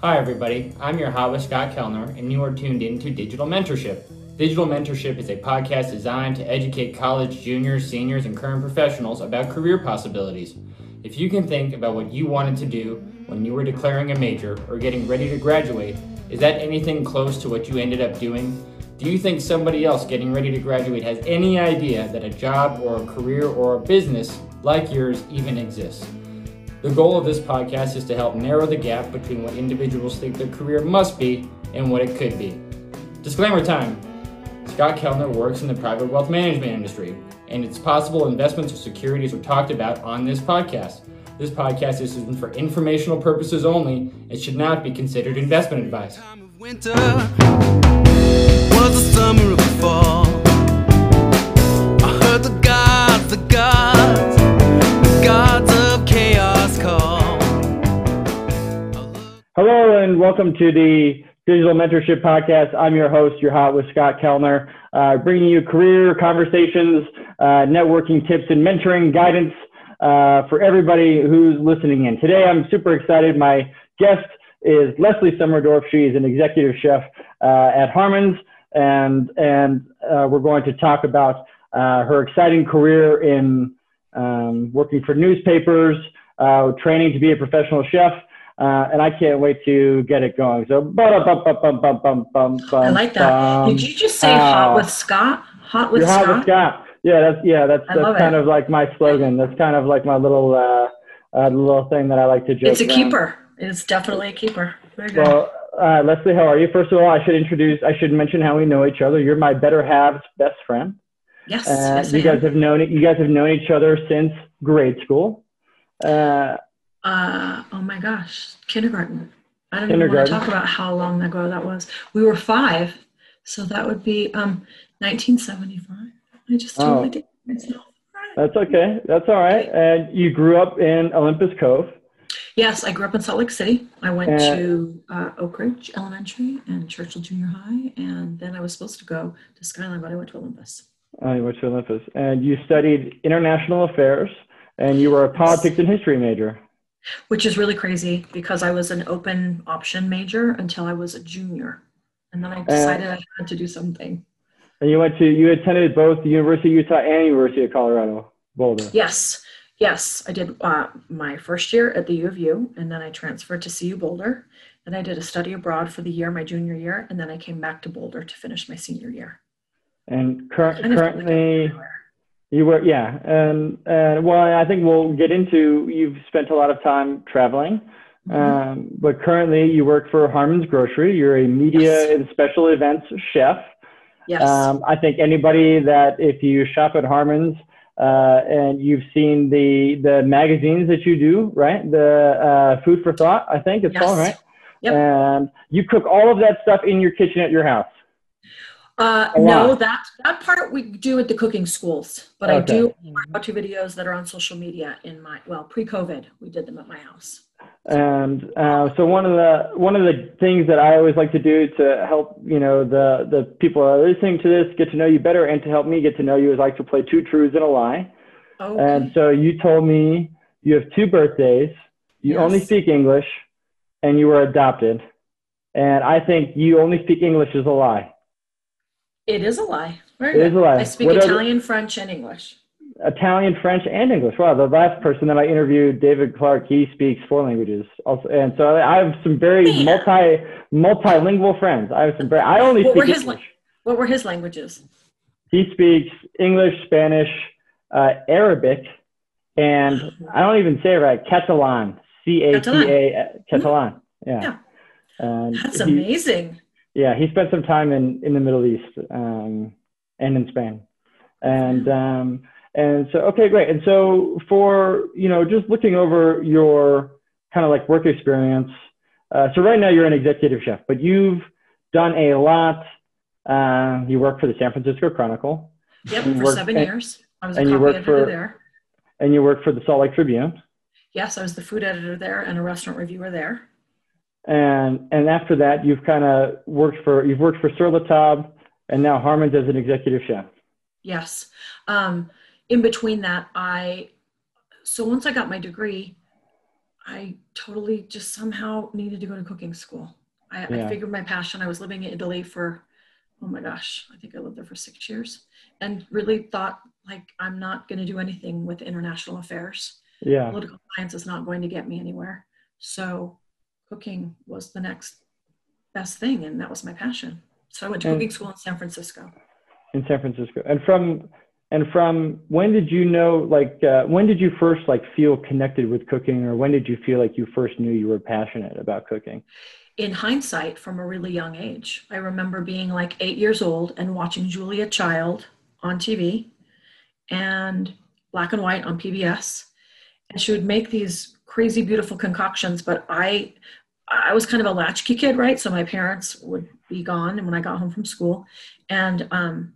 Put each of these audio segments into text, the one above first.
Hi, everybody. I'm your host, Scott Kellner, and you are tuned in to Digital Mentorship. Digital Mentorship is a podcast designed to educate college juniors, seniors, and current professionals about career possibilities. If you can think about what you wanted to do when you were declaring a major or getting ready to graduate, is that anything close to what you ended up doing? Do you think somebody else getting ready to graduate has any idea that a job or a career or a business like yours even exists? The goal of this podcast is to help narrow the gap between what individuals think their career must be and what it could be. Disclaimer time Scott Kellner works in the private wealth management industry, and it's possible investments or securities are talked about on this podcast. This podcast is for informational purposes only and should not be considered investment advice. Hello and welcome to the Digital Mentorship Podcast. I'm your host, your hot with Scott Kellner, uh, bringing you career conversations, uh, networking tips, and mentoring guidance uh, for everybody who's listening in. Today, I'm super excited. My guest is Leslie Summerdorf. She is an executive chef uh, at Harmon's, and and uh, we're going to talk about uh, her exciting career in um, working for newspapers, training to be a professional chef. Uh, and I can't wait to get it going. So, bum, bum, bum, bum, bum, bum, I like that. Did you just say uh, hot with Scott? Hot with Scott? hot with Scott. Yeah, that's yeah, that's I that's kind it. of like my slogan. That's kind of like my little uh, uh, little thing that I like to joke. It's a around. keeper. It's definitely a keeper. Very good. Well, uh, Leslie, how are you? First of all, I should introduce. I should mention how we know each other. You're my better halves best friend. yes. Uh, yes you guys have known you guys have known each other since grade school. Uh, Uh, oh my gosh, kindergarten. I don't even want to talk about how long ago that was. We were five, so that would be um 1975. I just Oh. totally did myself. that's okay. That's all right. And you grew up in Olympus Cove. Yes, I grew up in Salt Lake City. I went Uh, to uh, Oak Ridge Elementary and Churchill Junior High, and then I was supposed to go to Skyline, but I went to Olympus. Oh, you went to Olympus, and you studied international affairs, and you were a politics and history major. Which is really crazy because I was an open option major until I was a junior. And then I decided I had to do something. And you went to you attended both the University of Utah and University of Colorado Boulder. Yes, yes, I did uh, my first year at the U of U, and then I transferred to CU Boulder. Then I did a study abroad for the year, my junior year, and then I came back to Boulder to finish my senior year. And cur- currently. You were yeah, and and well, I think we'll get into. You've spent a lot of time traveling, Mhm. um, but currently you work for Harmon's Grocery. You're a media Yes. and special events chef. yes, Um, I think anybody that if you shop at Harmon's uh, and you've seen the the magazines that you do, right? The uh, Food for Thought, I think it's yes. called, right? Yep. And you cook all of that stuff in your kitchen at your house. Uh, no, that that part we do at the cooking schools, but I do how-to videos that are on social media in my well pre-COVID. We did them at my house. And uh, so one of the one of the things that I always like to do to help you know the the people that are listening to this get to know you better and to help me get to know you is I like to play two truths and a lie. Oh, And so you told me you have two birthdays, you only speak English, and you were adopted. And I think you only speak English is a lie. It is a lie. Very It is a lie. I speak What are the- Italian, French, and English. Italian, French, and English. Wow, the last person that I interviewed, David Clark, he speaks four languages. Also, and so I have some very Man. multi multilingual friends. I have some very. I only What were his English. What were his languages? He speaks English, Spanish, uh, Arabic, and I don't even say it right. Catalan, C A T A, Catalan. Yeah. Yeah. And That's he- amazing. Yeah, he spent some time in, in the Middle East um, and in Spain, and um, and so okay, great. And so for you know, just looking over your kind of like work experience. Uh, so right now you're an executive chef, but you've done a lot. Uh, you work for the San Francisco Chronicle, Yep, You for worked- seven and- years. I was a copy worked editor for- there. and you work for the Salt Lake Tribune. Yes, I was the food editor there and a restaurant reviewer there. And and after that, you've kind of worked for you've worked for Sur La Table and now Harmon's as an executive chef. Yes. Um, in between that, I so once I got my degree, I totally just somehow needed to go to cooking school. I, Yeah. I figured my passion. I was living in Italy for, oh my gosh, I think I lived there for six years, and really thought like I'm not going to do anything with international affairs. Yeah. Political science is not going to get me anywhere. So cooking was the next best thing, and that was my passion. So I went to And- cooking school in San Francisco. in San Francisco. And from and from when did you know like uh, when did you first like feel connected with cooking or when did you feel like you first knew you were passionate about cooking? in hindsight from a really young age. I remember being like eight years old and watching Julia Child on TV and black and white on PBS. And she would make these crazy, beautiful concoctions, but I I was kind of a latchkey kid, right? So my parents would be gone and when I got home from school. And um,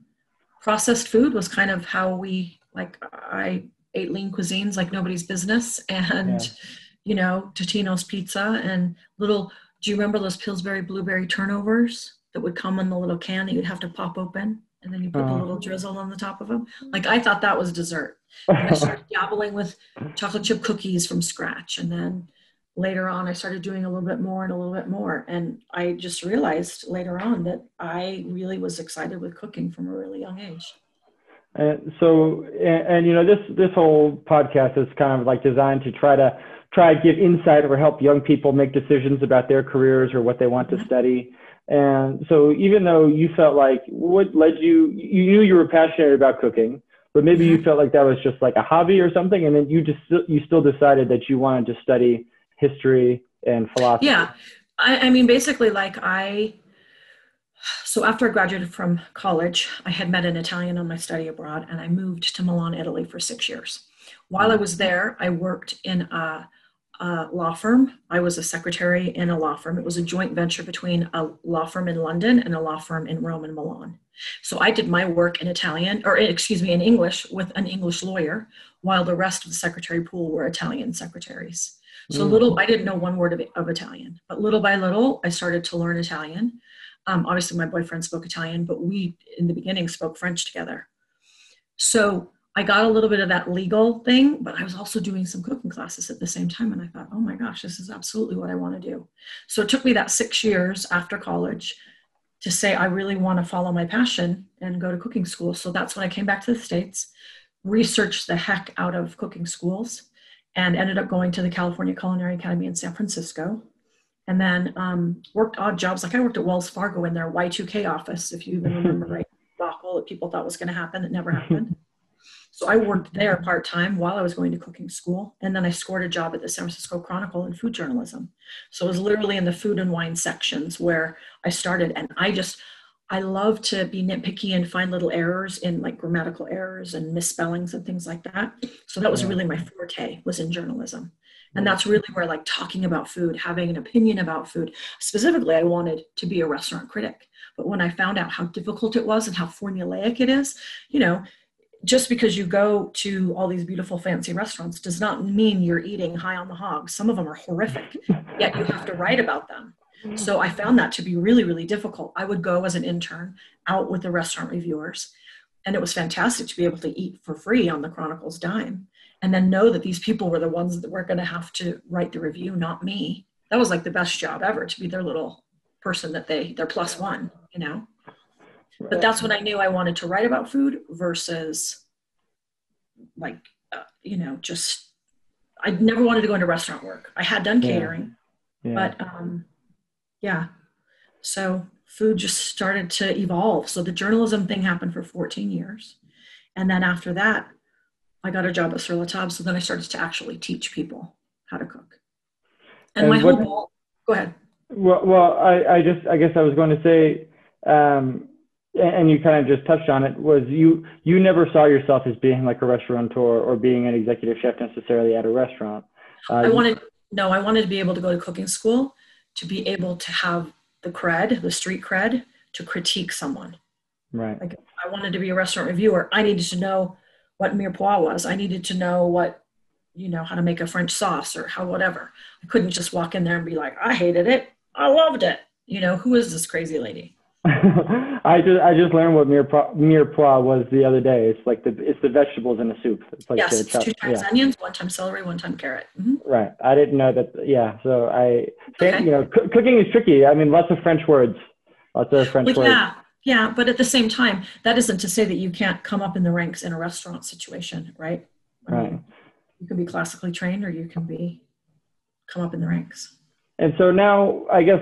processed food was kind of how we like I ate lean cuisines like nobody's business and Yeah. you know, Totino's pizza and little do you remember those Pillsbury blueberry turnovers that would come in the little can that you'd have to pop open and then you put the Oh. little drizzle on the top of them? Like I thought that was dessert. And I started dabbling with chocolate chip cookies from scratch. And then later on, I started doing a little bit more and a little bit more. And I just realized later on that I really was excited with cooking from a really young age. And so, and, and you know, this this whole podcast is kind of like designed to try to try to give insight or help young people make decisions about their careers or what they want to mm-hmm. study. And so, even though you felt like what led you, you knew you were passionate about cooking, but maybe you mm-hmm. felt like that was just like a hobby or something, and then you just you still decided that you wanted to study history and philosophy. Yeah. I, I mean, basically, like I, so after I graduated from college, I had met an Italian on my study abroad and I moved to Milan, Italy for six years. While I was there, I worked in a, a law firm. I was a secretary in a law firm. It was a joint venture between a law firm in London and a law firm in Rome and Milan. So I did my work in Italian, or excuse me, in English with an English lawyer, while the rest of the secretary pool were Italian secretaries. So Mm. little, I didn't know one word of, of Italian, but little by little, I started to learn Italian. Um, obviously, my boyfriend spoke Italian, but we, in the beginning, spoke French together. So I got a little bit of that legal thing, but I was also doing some cooking classes at the same time. And I thought, oh my gosh, this is absolutely what I want to do. So it took me that six years after college to say, I really want to follow my passion and go to cooking school. So that's when I came back to the States, researched the heck out of cooking schools, and ended up going to the California Culinary Academy in San Francisco. And then um, worked odd jobs. Like I worked at Wells Fargo in their Y2K office, if you even remember right, debacle that people thought was going to happen. It never happened. So I worked there part time while I was going to cooking school. And then I scored a job at the San Francisco Chronicle in food journalism. So it was literally in the food and wine sections where I started. And I just, I love to be nitpicky and find little errors in like grammatical errors and misspellings and things like that. So that was really my forte was in journalism. And mm. that's really where like talking about food, having an opinion about food. Specifically, I wanted to be a restaurant critic. But when I found out how difficult it was and how formulaic it is, you know, just because you go to all these beautiful fancy restaurants does not mean you're eating high on the hog. Some of them are horrific, yet you have to write about them. So I found that to be really, really difficult. I would go as an intern out with the restaurant reviewers, and it was fantastic to be able to eat for free on the Chronicle's dime and then know that these people were the ones that were going to have to write the review, not me. That was like the best job ever to be their little person that they, their plus one, you know? But that's when I knew I wanted to write about food versus like, uh, you know, just, I never wanted to go into restaurant work. I had done Yeah. catering, Yeah. but um, yeah. So food just started to evolve. So the journalism thing happened for 14 years. And then after that, I got a job at Sur La Table. So then I started to actually teach people how to cook. And, And my whole what- goal, go ahead. Well, well, I, I just, I guess I was going to say, um, and and you kind of just touched on it, was you, you never saw yourself as being like a restaurateur or being an executive chef necessarily at a restaurant. Uh, I wanted no, I wanted to be able to go to cooking school to be able to have the cred, the street cred, to critique someone. right. Like I wanted to be a restaurant reviewer. I needed to know what mirepoix was. I needed to know what, you know, how to make a French sauce or how whatever. I couldn't just walk in there and be like, I hated it. I loved it. You know, who is this crazy lady? I just I just learned what mirepoix was the other day. It's like the it's the vegetables in a soup. It's like yes, it's two times yeah. onions, one time celery, one time carrot. Mm-hmm. Right. I didn't know that. Yeah. So I, okay. you know, c- cooking is tricky. I mean, lots of French words, lots of French well, words. Yeah. Yeah, but at the same time, that isn't to say that you can't come up in the ranks in a restaurant situation, right? I right. Mean, you can be classically trained, or you can be come up in the ranks. And so now, I guess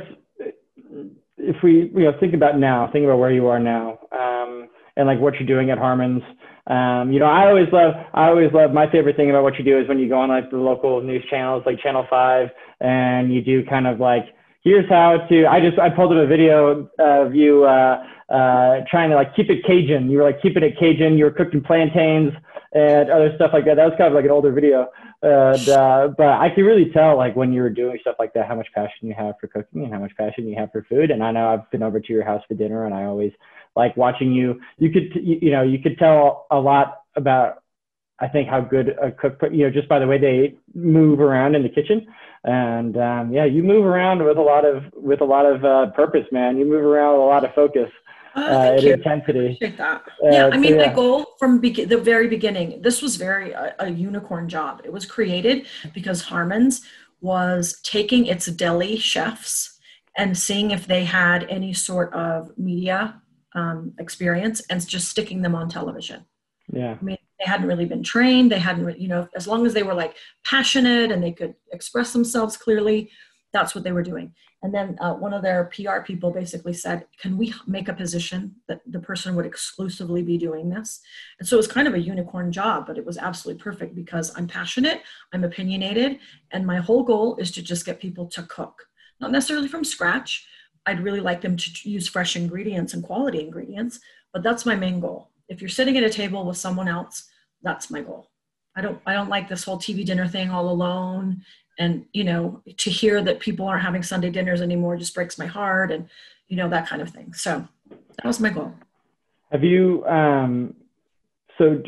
if we you know think about now, think about where you are now, um, and like what you're doing at Harmon's. Um, you know, I always love, I always love. My favorite thing about what you do is when you go on like the local news channels, like Channel Five, and you do kind of like, here's how to. I just I pulled up a video of you uh, uh, trying to like keep it Cajun. You were like keeping it Cajun. You were cooking plantains and other stuff like that. That was kind of like an older video. And, uh, but I could really tell like when you were doing stuff like that, how much passion you have for cooking and how much passion you have for food. And I know I've been over to your house for dinner and I always like watching you, you could, you, you know, you could tell a lot about, I think how good a cook, you know, just by the way they move around in the kitchen. And um, yeah, you move around with a lot of, with a lot of uh, purpose, man. You move around with a lot of focus. Oh, uh, intensity. Appreciate that. Uh, yeah, I mean, so, yeah. my goal from be- the very beginning, this was very a, a, unicorn job. It was created because Harmon's was taking its deli chefs and seeing if they had any sort of media um, experience and just sticking them on television. Yeah. I mean, they hadn't really been trained. They hadn't, you know, as long as they were like passionate and they could express themselves clearly, that's what they were doing. And then uh, one of their PR people basically said, Can we make a position that the person would exclusively be doing this? And so it was kind of a unicorn job, but it was absolutely perfect because I'm passionate, I'm opinionated, and my whole goal is to just get people to cook. Not necessarily from scratch. I'd really like them to use fresh ingredients and quality ingredients, but that's my main goal. If you're sitting at a table with someone else, that's my goal. I don't I don't like this whole TV dinner thing all alone and you know to hear that people aren't having sunday dinners anymore just breaks my heart and you know that kind of thing. So that was my goal. Have you um so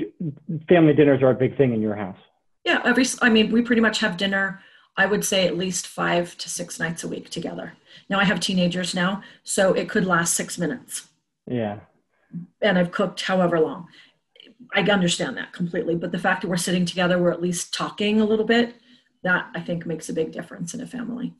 family dinners are a big thing in your house? Yeah every i mean we pretty much have dinner i would say at least five to six nights a week together. Now i have teenagers now so it could last six minutes. Yeah. And i've cooked however long. I understand that completely but the fact that we're sitting together we're at least talking a little bit that I think makes a big difference in a family.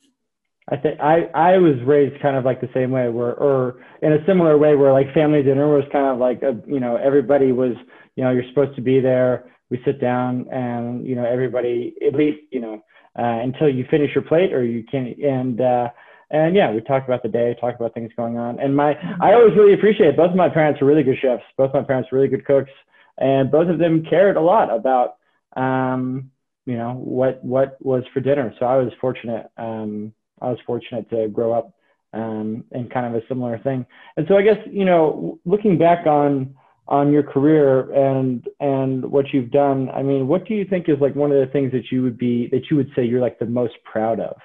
I think I, I was raised kind of like the same way where, or in a similar way where like family dinner was kind of like, a, you know, everybody was, you know, you're supposed to be there. We sit down and, you know, everybody, at least, you know, uh, until you finish your plate or you can, and, uh, and yeah, we talked about the day, talked about things going on. And my, I always really appreciate both of my parents were really good chefs. Both my parents were really good cooks and both of them cared a lot about, um, you know what what was for dinner. So I was fortunate. Um, I was fortunate to grow up um, in kind of a similar thing. And so I guess you know, looking back on on your career and and what you've done, I mean, what do you think is like one of the things that you would be that you would say you're like the most proud of?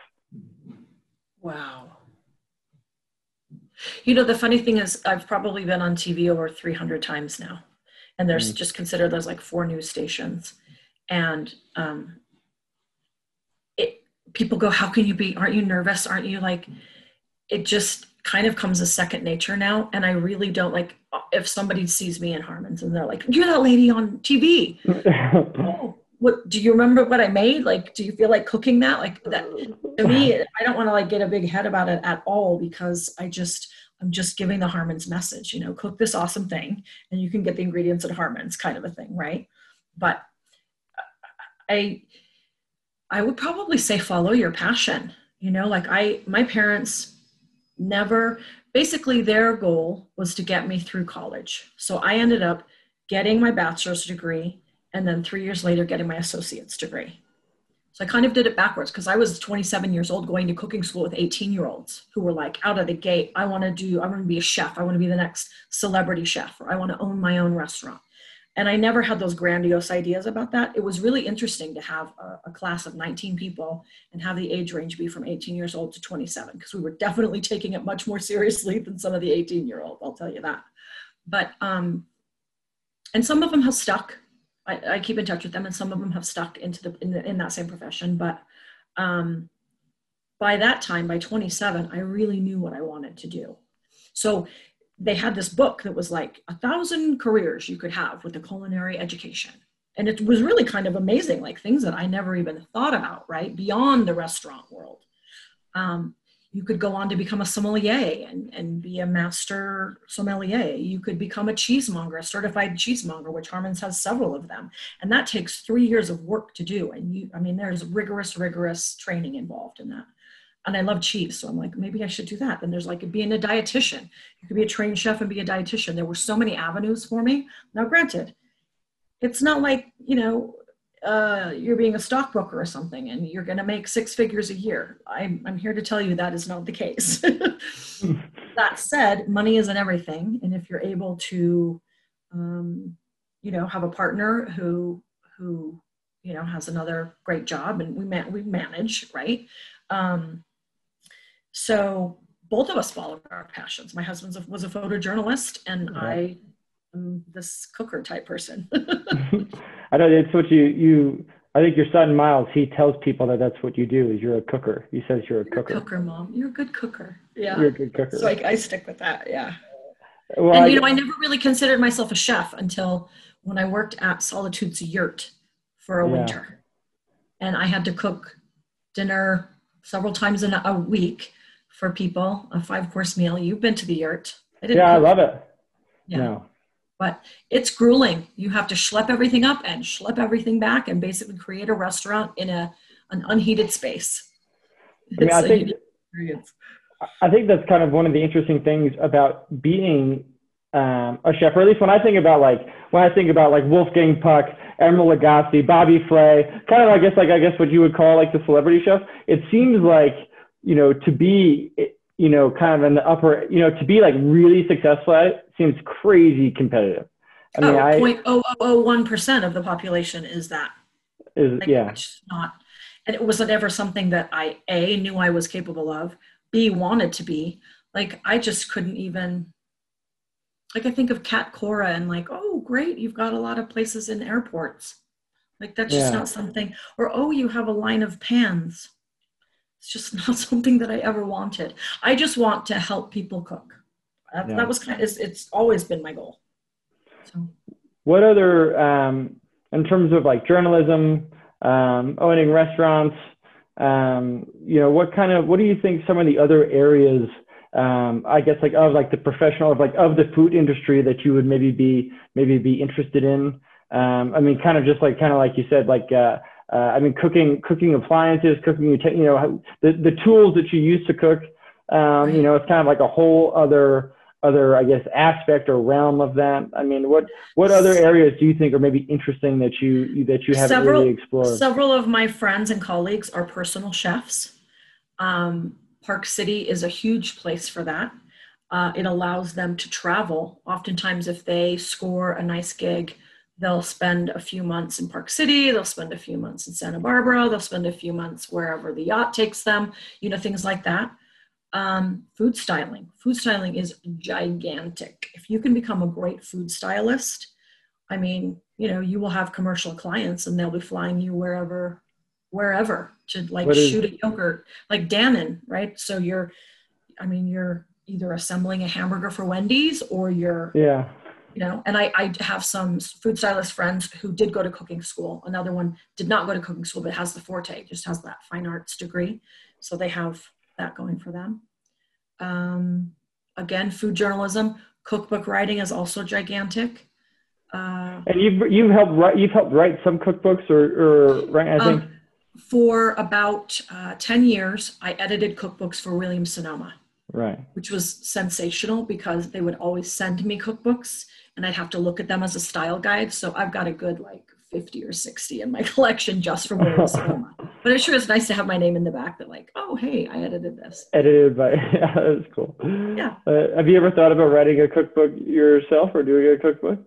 Wow. You know, the funny thing is, I've probably been on TV over 300 times now, and there's mm. just consider there's like four news stations and um, it people go how can you be aren't you nervous? Aren't you like it just kind of comes as second nature now. And i really don't like if somebody sees me in harmon's and they're like you're that lady on tv oh, what do you remember what i made? Like do you feel like cooking that? Like that to me i don't want to like get a big head about it at all because i just i'm just giving the harmon's message you know cook this awesome thing and you can get the ingredients at harmon's kind of a thing right? But I I would probably say follow your passion. You know, like I my parents never basically their goal was to get me through college. So I ended up getting my bachelor's degree and then 3 years later getting my associate's degree. So I kind of did it backwards because I was 27 years old going to cooking school with 18 year olds who were like out of the gate, I want to do, I want to be a chef. I want to be the next celebrity chef, or I want to own my own restaurant and I never had those grandiose ideas about that. It was really interesting to have a, a, class of 19 people and have the age range be from 18 years old to 27, because we were definitely taking it much more seriously than some of the 18 year olds, I'll tell you that. But, um, and some of them have stuck. I, I, keep in touch with them, and some of them have stuck into the in, the, in that same profession. But um, by that time, by 27, I really knew what I wanted to do. So they had this book that was like a thousand careers you could have with a culinary education. And it was really kind of amazing, like things that I never even thought about, right? Beyond the restaurant world. Um, you could go on to become a sommelier and, and be a master sommelier. You could become a cheesemonger, a certified cheesemonger, which Harmon's has several of them. And that takes three years of work to do. And you, I mean, there's rigorous, rigorous training involved in that. And I love cheese. So I'm like, maybe I should do that. And there's like being a dietitian. You could be a trained chef and be a dietitian. There were so many avenues for me. Now, granted, it's not like, you know, uh, you're being a stockbroker or something and you're going to make six figures a year. I'm, I'm here to tell you that is not the case. that said, money isn't everything. And if you're able to, um, you know, have a partner who, who, you know, has another great job and we, man- we manage, right? Um, so both of us followed our passions. My husband was a photojournalist and I am this cooker type person. I know it's what you you. I think your son Miles he tells people that that's what you do is you're a cooker. He says you're a you're cooker. A cooker, mom. You're a good cooker. Yeah. You're a good cooker. So I, I stick with that. Yeah. Well, and I- you know, I never really considered myself a chef until when I worked at Solitude's Yurt for a Yeah. winter, and I had to cook dinner several times in a, a week for people, a five-course meal. You've been to the Yurt. I didn't. yeah, I love it. Yeah. No. but it's grueling. You have to schlep everything up and schlep everything back and basically create a restaurant in a an unheated space. I mean, I think-. I think that's kind of one of the interesting things about being um, a chef, or at least when I think about like when I think about like Wolfgang Puck, Emeril Lagasse, Bobby Flay, kind of I guess like I guess what you would call like the celebrity chef. It seems like you know to be you know kind of in the upper you know to be like really successful at it seems crazy competitive. I mean, oh, I 0.0001% of the population is that. is Like, yeah not, and it wasn't ever something that I a knew I was capable of, b wanted to be. Like I just couldn't even. Like I think of Cat Cora and like, oh great, you've got a lot of places in airports. Like that's just Yeah. not something. Or oh, you have a line of pans. It's just not something that I ever wanted. I just want to help people cook. That, Yeah. that was kind of, it's, it's always been my goal. So. what other um, in terms of like journalism um, owning restaurants um, you know what kind of what do you think some of the other areas um, i guess like of like the professional of like of the food industry that you would maybe be maybe be interested in um, i mean kind of just like kind of like you said like uh, uh, i mean cooking cooking appliances cooking, you know, the, the tools that you use to cook um, you know it's kind of like a whole other other i guess aspect or realm of that i mean what what other areas do you think are maybe interesting that you that you haven't Several- really explored? Several of my friends and colleagues are personal chefs. Um, Park City is a huge place for that. Uh, it allows them to travel. Oftentimes, if they score a nice gig, they'll spend a few months in Park City, they'll spend a few months in Santa Barbara, they'll spend a few months wherever the yacht takes them, you know, things like that. Um, food styling. Food styling is gigantic. If you can become a great food stylist, I mean, you know, you will have commercial clients and they'll be flying you wherever, wherever to like is- shoot a yogurt, like Dannon, right? So you're, I mean, you're either assembling a hamburger for Wendy's or you're, yeah you know, and I, I have some food stylist friends who did go to cooking school. Another one did not go to cooking school, but has the forte, just has that fine arts degree. So they have that going for them. Um, again, food journalism, cookbook writing is also gigantic. Uh, And you've you've helped write you've helped write some cookbooks or or right I think Um, for about uh, 10 years, I edited cookbooks for William Sonoma, right which was sensational because they would always send me cookbooks and I'd have to look at them as a style guide. So I've got a good like 50 or 60 in my collection just from William Sonoma. But it sure is nice to have my name in the back that, like, oh, hey, I edited this. edited by yeah that's cool Yeah. uh, have you ever thought about writing a cookbook yourself or doing a cookbook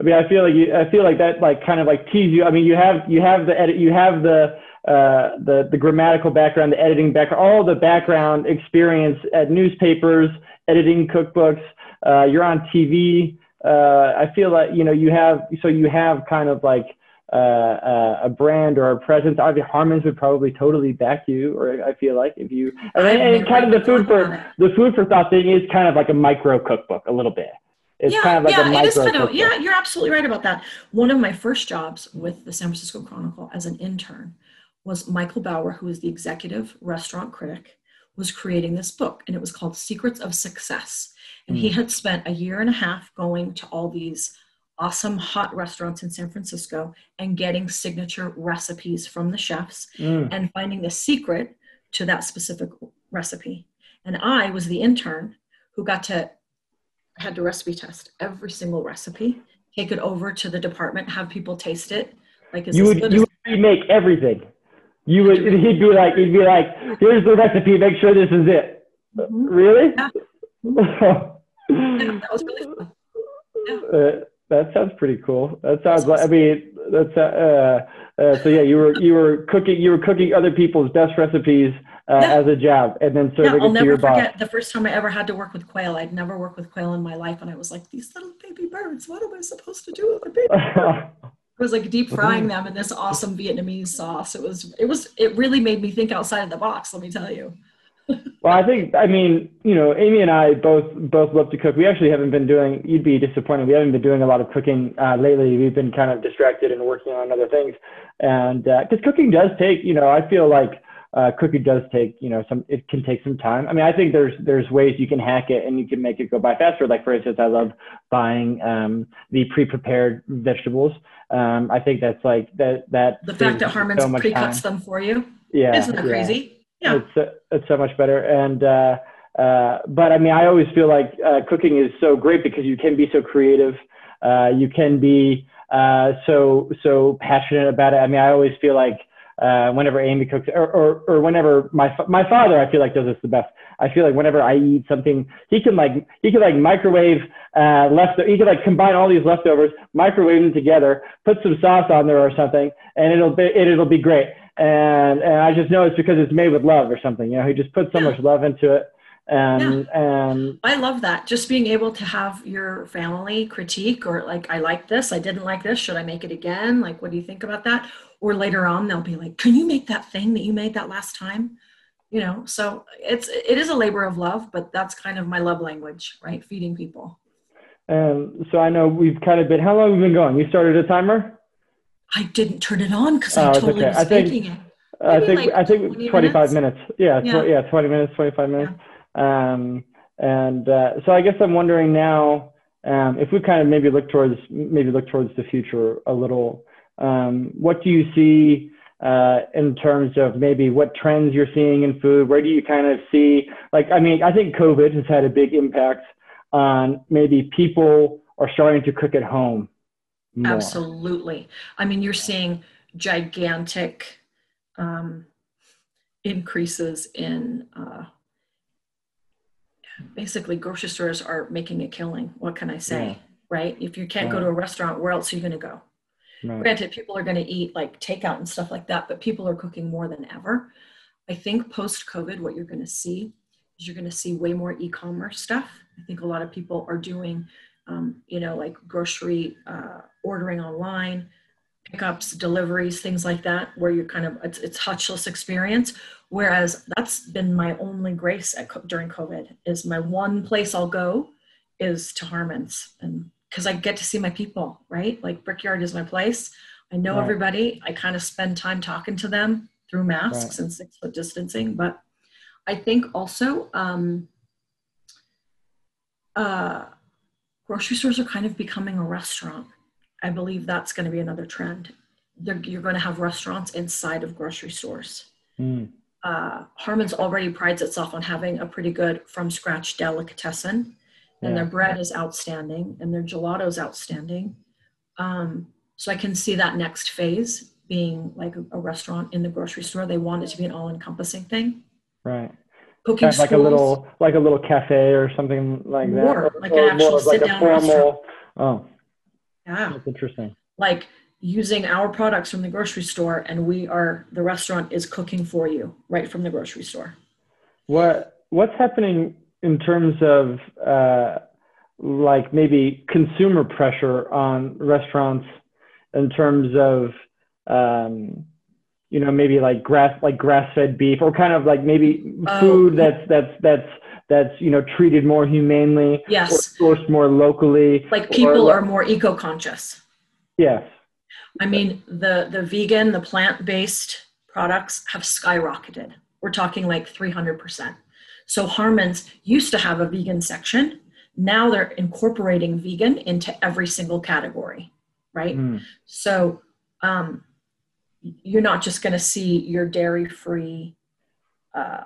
I mean I feel like you I feel like that like kind of like tease you I mean you have you have the edit you have the uh, the the grammatical background the editing background all the background experience at newspapers editing cookbooks uh, you're on TV uh, I feel like you know you have so you have kind of like uh, uh, a brand or a presence. Obviously, Harmon's would probably totally back you, or I feel like if you and, and kind of the food for the food for thought thing is kind of like a micro cookbook a little bit. It's yeah, kind of like yeah, a micro it is kind of. cookbook. Yeah, you're absolutely right about that. One of my first jobs with the San Francisco Chronicle as an intern was Michael Bauer, who is the executive restaurant critic, was creating this book, and it was called Secrets of Success. And he had spent a year and a half going to all these awesome hot restaurants in San Francisco and getting signature recipes from the chefs Mm. and finding the secret to that specific recipe. And I was the intern who got to had to recipe test every single recipe, take it over to the department, have people taste it. Like, You would you would remake everything. You would he'd be like he'd be like here's the recipe. Make sure this is it. Mhm. Really? Yeah. Yeah, that was really fun. Uh, that sounds pretty cool. That sounds like I mean that's uh, uh, so yeah you were you were cooking you were cooking other people's best recipes uh, Yeah. as a job and then Yeah, serving I'll it to your never boss. forget the first time I ever had to work with quail. I'd never worked with quail in my life, and I was like, "These little baby birds. What am I supposed to do with the baby?" It was like deep frying them in this awesome Vietnamese sauce. It was, it was, it really made me think outside of the box. Let me tell you. Well, I think I mean you know Amy and I both both love to cook. We actually haven't been doing. You'd be disappointed. We haven't been doing a lot of cooking uh, lately. We've been kind of distracted and working on other things. And because cooking does take, you know, I feel like uh, cooking does take, you know, some. It can take some time. I mean, I think there's there's ways you can hack it and you can make it go by faster. Like for instance, I love buying um, the pre-prepared vegetables. Um, I think that's like that that The fact that Harmon's so pre-cuts time. them for you, Yeah, isn't that yeah crazy? Yeah. it's uh, it's so much better. And uh uh but i mean i always feel like uh cooking is so great because you can be so creative. Uh you can be uh so so passionate about it. I mean i always feel like uh whenever amy cooks or or, or whenever my my father i feel like does this the best. I feel like whenever i eat something he can like he can like microwave uh left he can like combine all these leftovers microwave them together put some sauce on there or something and it'll be it, it'll be great and and I just know it's because it's made with love or something. You know, he just puts so Yeah. much love into it, and and I love that. Just being able to have your family critique or like, I like this, I didn't like this, should I make it again? Like, what do you think about that? Or later on, they'll be like, can you make that thing that you made that last time? You know, so it's it is a labor of love, but that's kind of my love language, right? Feeding people. and so I know we've kind of been. How long have we been going? You started a timer. I didn't turn it on because Oh, I it's totally okay. was I think- it. I think like I think 20 25 minutes. Yeah, Yeah. tw- yeah, 20 minutes, 25 minutes. Um, and uh, so I guess I'm wondering now um, if we kind of maybe look towards maybe look towards the future a little. Um, what do you see uh, in terms of maybe what trends you're seeing in food? Where do you kind of see like I mean I think COVID has had a big impact on maybe people are starting to cook at home. More. Absolutely. I mean, you're seeing gigantic um, increases in uh, basically grocery stores are making a killing. What can I say? Yeah. Right? If you can't go to a restaurant, where else are you going to go? Right. Granted, people are going to eat like takeout and stuff like that, but people are cooking more than ever. I think post COVID, what you're going to see is you're going to see way more e commerce stuff. I think a lot of people are doing, um, you know, like grocery uh, ordering online, pickups, deliveries, things like that, where you're kind of, it's, it's touchless experience. Whereas that's been my only grace at, during COVID is my one place I'll go is to Harmon's and because I get to see my people, right? Like Brickyard is my place. I know Right. everybody. I kind of spend time talking to them through masks and six foot distancing. But I think also um, uh, grocery stores are kind of becoming a restaurant. I believe that's going to be another trend. They're, you're going to have restaurants inside of grocery stores. Mm. Uh, Harmon's already prides itself on having a pretty good from scratch delicatessen and Yeah. their bread is outstanding and their gelato is outstanding. Um, so I can see that next phase being like a, a restaurant in the grocery store. They want it to be an all-encompassing thing. Right. Cooking kind of like a little like a little cafe or something like that. More, or, like an actual more of like a sit-down formal oh. Yeah, that's interesting. Like using our products from the grocery store, and we are the restaurant is cooking for you right from the grocery store. what what's happening in terms of uh like maybe consumer pressure on restaurants in terms of um, you know maybe like grass like grass fed beef or kind of like maybe Oh. food that's that's that's that's you know treated more humanely Yes. or sourced more locally Like people are more eco conscious. yes I mean, the the vegan, the plant based products have skyrocketed. We're talking like 300%. So Harmon's used to have a vegan section. Now they're incorporating vegan into every single category, right? Mm, So um, you're not just going to see your dairy free, uh,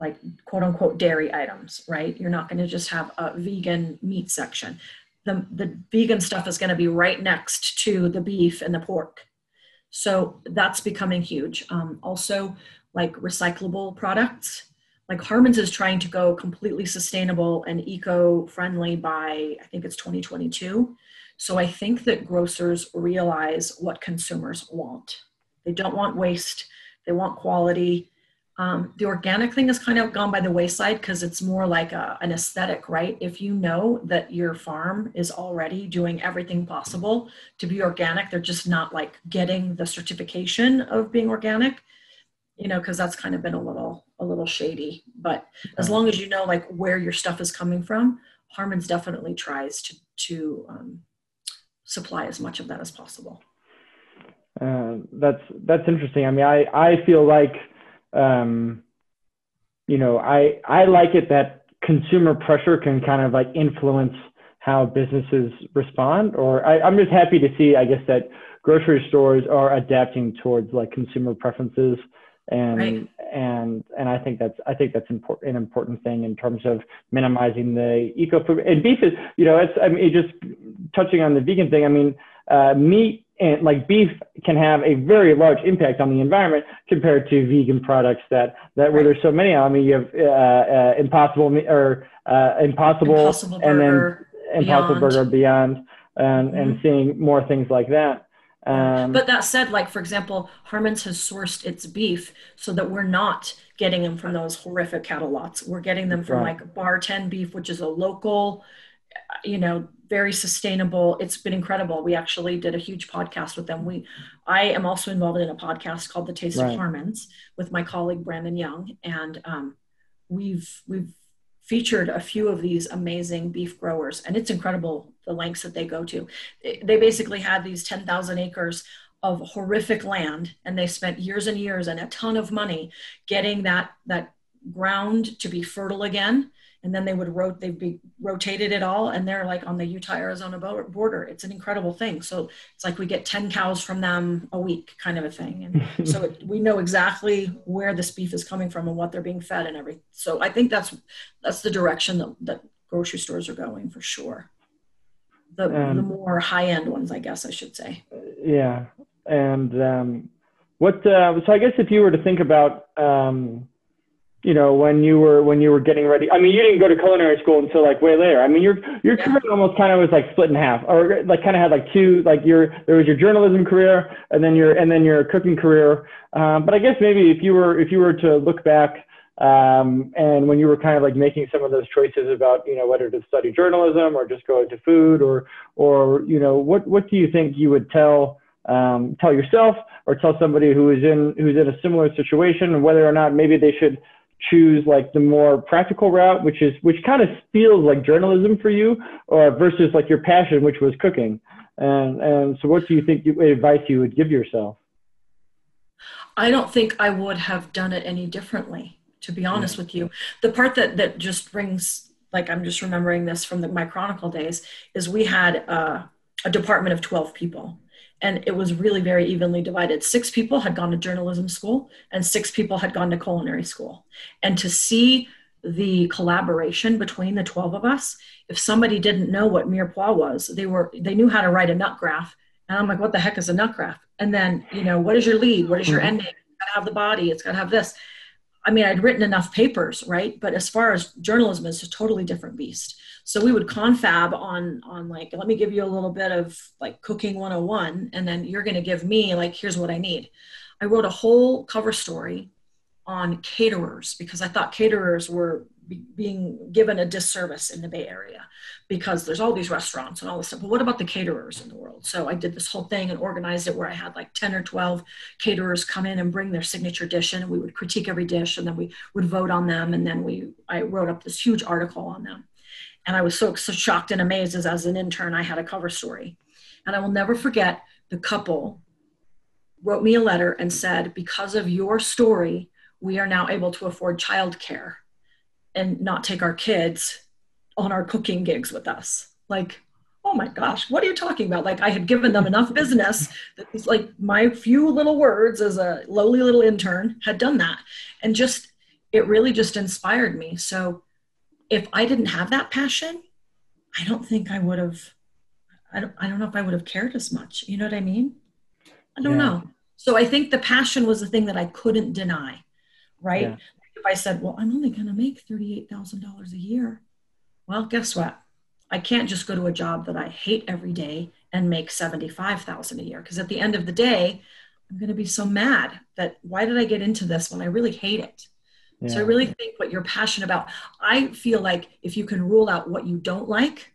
like quote unquote dairy items, right? You're not going to just have a vegan meat section. The, the vegan stuff is going to be right next to the beef and the pork. So that's becoming huge. Um, also, like recyclable products. Like Harmon's is trying to go completely sustainable and eco friendly by, I think it's 2022. So I think that grocers realize what consumers want. They don't want waste, they want quality. Um, the organic thing has kind of gone by the wayside because it's more like a, an aesthetic, right? If you know that your farm is already doing everything possible to be organic, they're just not like getting the certification of being organic, you know, because that's kind of been a little a little shady. But as long as you know like where your stuff is coming from, Harmon's definitely tries to to um, supply as much of that as possible. Uh, that's that's interesting. I mean, I I feel like, um, you know, I I like it that consumer pressure can kind of like influence how businesses respond. Or I, I'm just happy to see, I guess, that grocery stores are adapting towards like consumer preferences, and Right. and and I think that's I think that's important an important thing in terms of minimizing the eco food and beef is you know it's I mean it just touching on the vegan thing. I mean, uh, meat and like beef can have a very large impact on the environment compared to vegan products that that where there's so many. I mean, you have uh, uh, Impossible or uh, Impossible, Impossible and Burger, then Impossible Beyond. Burger Beyond, and and seeing more things like that. Um, But that said, like for example, Harmon's has sourced its beef so that we're not getting them from those horrific cattle lots. We're getting them from Right. like Bar 10 beef, which is a local, you know, very sustainable. It's been incredible. We actually did a huge podcast with them. We I am also involved in a podcast called The Taste Right. of Harmon's with my colleague Brandon Young. And um, we've we've featured a few of these amazing beef growers and it's incredible the lengths that they go to they basically had these 10,000 acres of horrific land and they spent years and years and a ton of money getting that that ground to be fertile again and then they would rot they'd be rotated it all and they're like on the Utah Arizona border. It's an incredible thing. So it's like we get 10 cows from them a week kind of a thing. And so it, we know exactly where this beef is coming from and what they're being fed and everything so I think that's that's the direction that, that grocery stores are going for sure. The, Um, the more high end ones I guess I should say. Yeah, and um, what? Uh, so I guess if you were to think about, um, you know, when you were when you were getting ready. I mean, you didn't go to culinary school until like way later. I mean, your your career almost kind of was like split in half, or like kind of had like two. Like your there was your journalism career, and then your and then your cooking career. Um, but I guess maybe if you were if you were to look back. Um, and when you were kind of like making some of those choices about, you know, whether to study journalism or just go into food or, or, you know, what, what do you think you would tell, um, tell yourself or tell somebody who is in, who's in a similar situation and whether or not maybe they should choose like the more practical route, which is, which kind of feels like journalism for you or versus like your passion, which was cooking. And, and so what do you think you, advice you would give yourself? I don't think I would have done it any differently, to be honest with you. The part that that just brings, like, I'm just remembering this from the, my Chronicle days, is we had uh, a department of 12 people, and it was really very evenly divided. Six people had gone to journalism school, and six people had gone to culinary school. And to see the collaboration between the 12 of us, if somebody didn't know what mirepoix was, they were they knew how to write a nut graph. And I'm like, what the heck is a nut graph? And then, you know, what is your lead? What is your mm-hmm. ending? It's got to have the body. It's got to have this. I mean, I'd written enough papers, right? But as far as journalism is a totally different beast. So we would confab on on like, let me give you a little bit of like cooking 101, and then you're gonna give me like, here's what I need. I wrote a whole cover story on caterers because I thought caterers were be, being given a disservice in the Bay Area because there's all these restaurants and all this stuff. But what about the caterers in the world? So I did this whole thing and organized it where I had like 10 or 12 caterers come in and bring their signature dish in and we would critique every dish and then we would vote on them. And then we, I wrote up this huge article on them. And I was so, so shocked and amazed as, as an intern, I had a cover story. And I will never forget the couple wrote me a letter and said, because of your story, we are now able to afford childcare and not take our kids on our cooking gigs with us. Like, oh my gosh, what are you talking about? Like, I had given them enough business that was like my few little words as a lowly little intern had done that. And just, it really just inspired me. So, if I didn't have that passion, I don't think I would have, I don't, I don't know if I would have cared as much. You know what I mean? I don't yeah. know. So I think the passion was the thing that I couldn't deny, right? Yeah. If I said, well, I'm only going to make $38,000 a year, well, guess what? I can't just go to a job that I hate every day and make 75,000 a year because at the end of the day, I'm going to be so mad that why did I get into this when I really hate it? Yeah. So I really think what you're passionate about. I feel like if you can rule out what you don't like,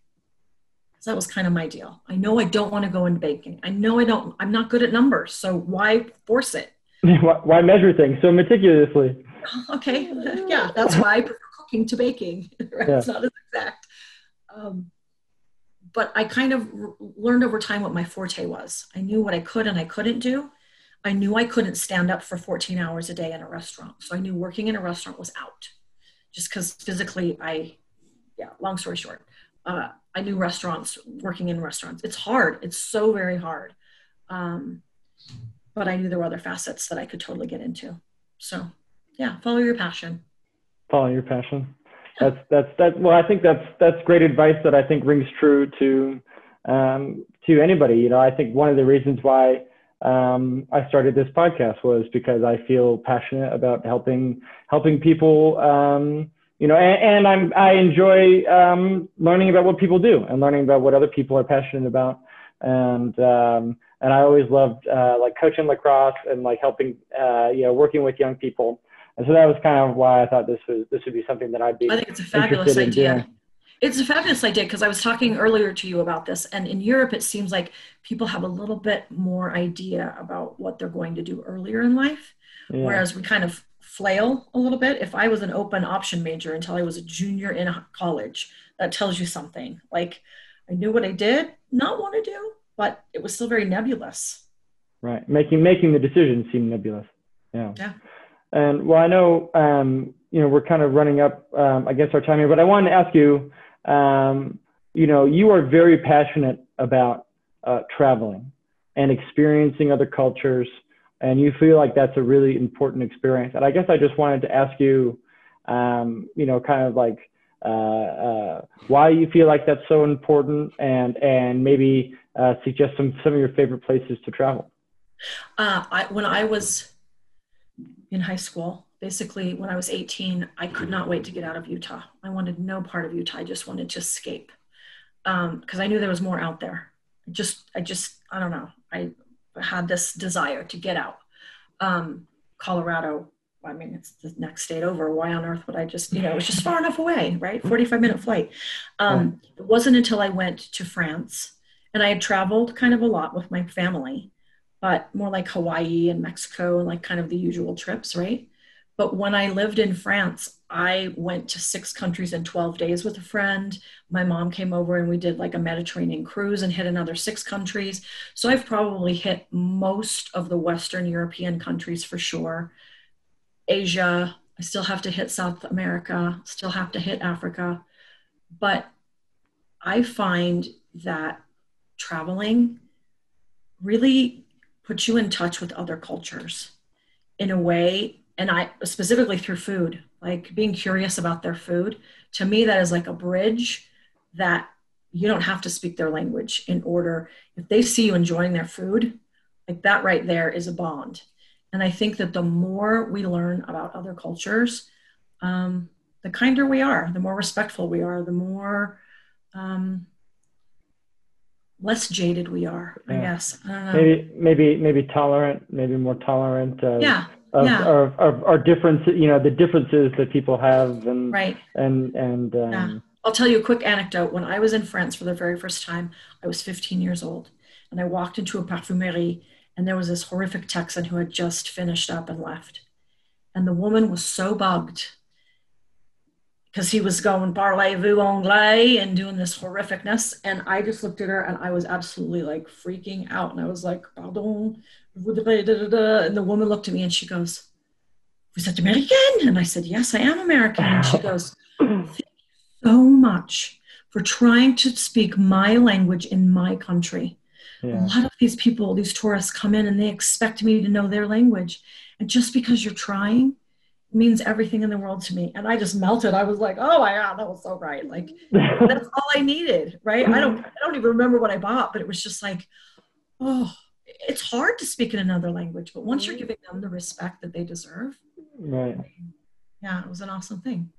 that was kind of my deal. I know I don't want to go into baking. I know I don't, I'm not good at numbers. So why force it? why measure things so meticulously? Okay. Yeah. That's why I prefer cooking to baking. Right? Yeah. It's not as exact. Um, but I kind of learned over time what my forte was. I knew what I could and I couldn't do. I knew I couldn't stand up for 14 hours a day in a restaurant. So I knew working in a restaurant was out just because physically I, yeah, long story short, uh, I knew restaurants, working in restaurants. It's hard. It's so very hard. Um, but I knew there were other facets that I could totally get into. So, yeah, follow your passion. Follow your passion. That's that's that. Well, I think that's that's great advice that I think rings true to um, to anybody. You know, I think one of the reasons why um, I started this podcast was because I feel passionate about helping helping people um, you know, and, and I'm I enjoy um, learning about what people do and learning about what other people are passionate about, and um, and I always loved uh, like coaching lacrosse and like helping uh, you know working with young people, and so that was kind of why I thought this was this would be something that I'd be. I think it's a fabulous idea. It's a fabulous idea because I was talking earlier to you about this, and in Europe it seems like people have a little bit more idea about what they're going to do earlier in life, yeah. whereas we kind of flail a little bit. If I was an open option major until I was a junior in college, that tells you something. Like I knew what I did not want to do, but it was still very nebulous. Right. Making making the decision seem nebulous. Yeah. Yeah. And well, I know um, you know we're kind of running up um, against our time here, but I wanted to ask you. Um, you know, you are very passionate about uh, traveling and experiencing other cultures and you feel like that's a really important experience. And I guess I just wanted to ask you, um, you know, kind of like uh, uh, why you feel like that's so important, and and maybe uh, suggest some some of your favorite places to travel. Uh, I, when I was in high school, basically when I was 18, I could not wait to get out of Utah. I wanted no part of Utah. I just wanted to escape because um, I knew there was more out there. I just, I just, I don't know. I had this desire to get out. Um, Colorado, I mean, it's the next state over. Why on earth would I just, you know, it was just far enough away, right? 45 minute flight. Um, it wasn't until I went to France and I had traveled kind of a lot with my family, but more like Hawaii and Mexico and like kind of the usual trips, right? But when I lived in France, I went to six countries in 12 days with a friend. My mom came over and we did like a Mediterranean cruise and hit another six countries. So I've probably hit most of the Western European countries for sure. Asia, I still have to hit South America, still have to hit Africa. But I find that traveling really puts you in touch with other cultures in a way and I specifically through food, like being curious about their food. To me, that is like a bridge that you don't have to speak their language in order. If they see you enjoying their food, like that right there is a bond. And I think that the more we learn about other cultures, um, the kinder we are, the more respectful we are, the more um, less jaded we are. I guess. I maybe maybe maybe tolerant, maybe more tolerant. Of, yeah of, Yeah. of, of our difference, you know, the differences that people have and, Right. and, and, um, Yeah. I'll tell you a quick anecdote. When I was in France for the very first time, I was 15 years old, and I walked into a parfumerie, and there was this horrific Texan who had just finished up and left. And the woman was so bugged because he was going parlez-vous anglais and doing this horrificness. And I just looked at her and I was absolutely like freaking out. And I was like, pardon, je voudrais da, da, da." and the woman looked at me and she goes, was that American? And I said, Yes, I am American. And she goes, so much for trying to speak my language in my country. A lot of these people, these tourists come in and they expect me to know their language. And just because you're trying means everything in the world to me. And I just melted. I was like, oh my God, that was so right. Like that's all I needed, right? I don't I don't even remember what I bought, but it was just like, oh, it's hard to speak in another language, but once you're giving them the respect that they deserve, right. yeah, it was an awesome thing.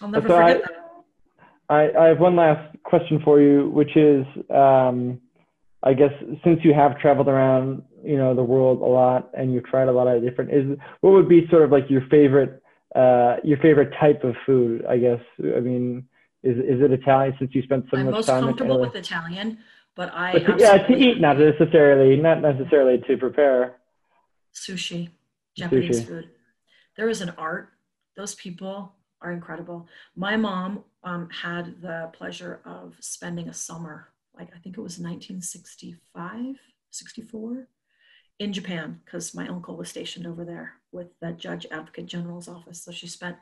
I'll never So I- forget that. I, I have one last question for you, which is, um, I guess since you have traveled around, you know, the world a lot and you've tried a lot of different, is what would be sort of like your favorite, uh, your favorite type of food? I guess. I mean, is is it Italian since you spent so I'm much most time in comfortable Italy? with Italian, but I yeah, to eat, not necessarily, not necessarily to prepare. sushi, Japanese Sushi. food. There is an art. Those people are incredible. My mom um, had the pleasure of spending a summer, like I think it was 1965, 64, in Japan, because my uncle was stationed over there with the Judge Advocate General's office. So she spent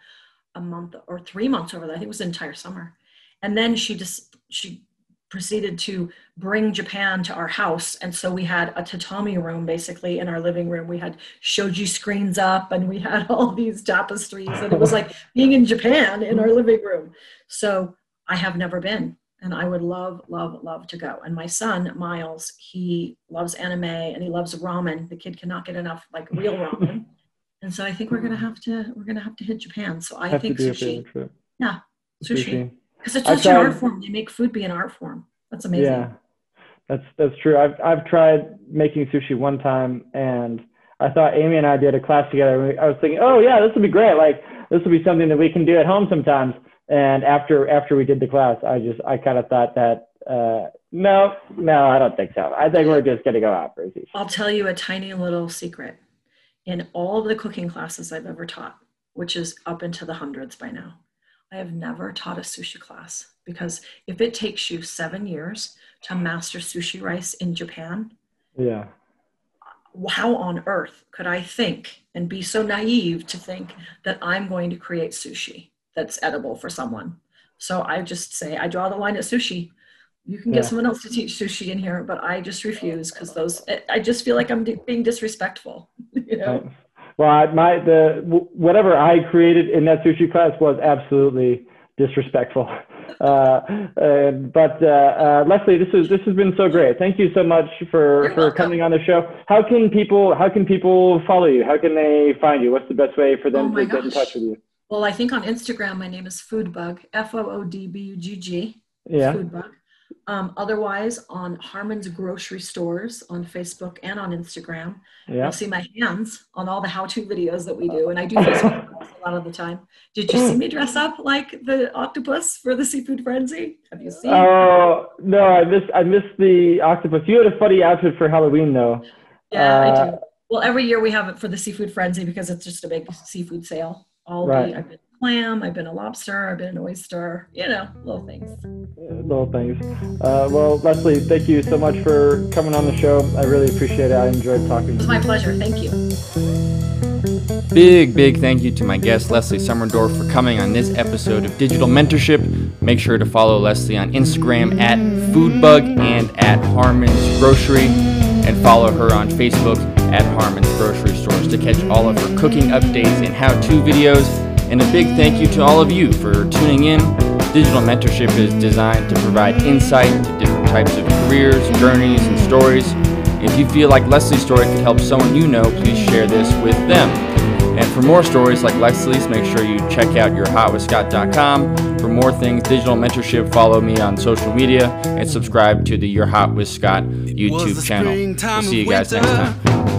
a month or three months over there. I think it was the entire summer. And then she just she proceeded to bring Japan to our house. And so we had a tatami room basically in our living room. We had shoji screens up and we had all these tapestries. And it was like being in Japan in our living room. So I have never been. And I would love, love, love to go. And my son, Miles, he loves anime and he loves ramen. The kid cannot get enough like real ramen. And so I think we're gonna have to we're gonna have to hit Japan. So I Have think sushi. Yeah, sushi. Because it's such an art form. They make food be an art form. That's amazing. Yeah, that's that's true. I've I've tried making sushi one time, and I thought Amy and I did a class together. and we- I was thinking, oh yeah, this would be great. Like this would be something that we can do at home sometimes. And after after we did the class, I just I kind of thought that uh, no, no, I don't think so. I think we're just gonna go out for sushi. I'll tell you a tiny little secret. In all of the cooking classes I've ever taught, which is up into the hundreds by now, I have never taught a sushi class because if it takes you seven years to master sushi rice in Japan, Yeah, how on earth could I think and be so naive to think that I'm going to create sushi that's edible for someone? So I just say, I draw the line at sushi. You can get Yeah. someone else to teach sushi in here, but I just refuse because those, I- just feel like I'm being disrespectful. You know? Well, I, my the whatever I created in that sushi class was absolutely disrespectful. Uh, and, but uh, uh, Leslie, this is this has been so great. Thank you so much for You're for welcome. coming on the show. How can people how can people follow you? How can they find you? What's the best way for them Oh to get in touch with you? Well, I think on Instagram, my name is Foodbug, F O O D B U G G. Yeah. Foodbug. Um, otherwise, on Harmon's Grocery Stores on Facebook and on Instagram. Yeah. You'll see my hands on all the how-to videos that we do, and I do Facebook a lot of the time. Did you see me dress up like the octopus for the seafood frenzy? Have you seen? Oh no, I missed I missed the octopus. You had a funny outfit for Halloween though. yeah, I uh, do. Well, every year we have it for the seafood frenzy because it's just a big seafood sale. I'll Right. be, I've been clam, I've been a lobster, I've been an oyster. You know, little things. little things. Uh, well, Leslie, thank you so much for coming on the show. I really appreciate it. I enjoyed talking It to was you. my pleasure. Thank you. Big, big thank you to my guest, Leslie Summerdorf, for coming on this episode of Digital Mentorship. Make sure to follow Leslie on Instagram at Foodbug and at Harmon's Grocery, and follow her on Facebook at Harmon's Grocery Stores to catch all of her cooking updates and how to videos. And a big thank you to all of you for tuning in. Digital Mentorship is designed to provide insight to different types of careers, journeys, and stories. If you feel like Leslie's story could help someone you know, please share this with them. And for more stories like Leslie's, make sure you check out yourhotwithscott.com. For more things, digital mentorship, follow me on social media and subscribe to the Your Hot with Scott YouTube channel. We'll see you guys next time.